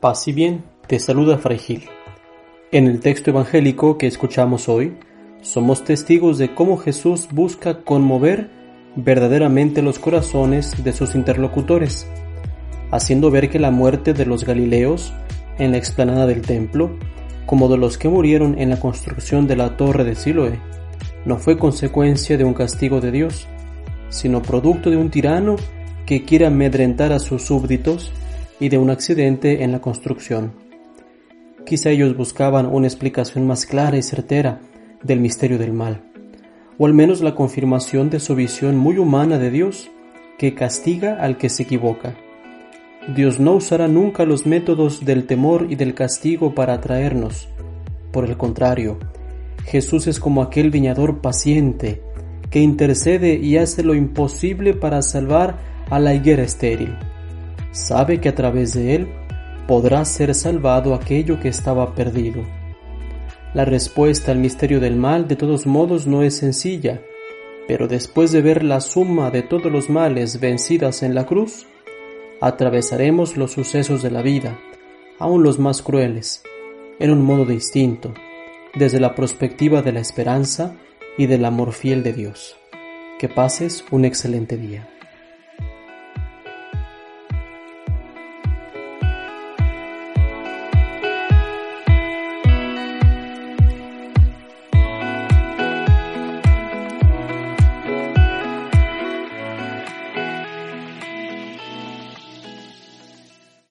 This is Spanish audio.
Paz y bien, te saluda Fray Gil. En el texto evangélico que escuchamos hoy, somos testigos de cómo Jesús busca conmover verdaderamente los corazones de sus interlocutores, haciendo ver que la muerte de los Galileos en la explanada del templo, como de los que murieron en la construcción de la torre de Siloé, no fue consecuencia de un castigo de Dios, sino producto de un tirano que quiere amedrentar a sus súbditos y de un accidente en la construcción. Quizá ellos buscaban una explicación más clara y certera del misterio del mal, o al menos la confirmación de su visión muy humana de Dios, que castiga al que se equivoca. Dios no usará nunca los métodos del temor y del castigo para atraernos. Por el contrario, Jesús es como aquel viñador paciente que intercede y hace lo imposible para salvar a la higuera estéril sabe que a través de él podrá ser salvado aquello que estaba perdido. La respuesta al misterio del mal de todos modos no es sencilla, pero después de ver la suma de todos los males vencidas en la cruz, atravesaremos los sucesos de la vida, aun los más crueles, en un modo distinto, desde la perspectiva de la esperanza y del amor fiel de Dios. Que pases un excelente día.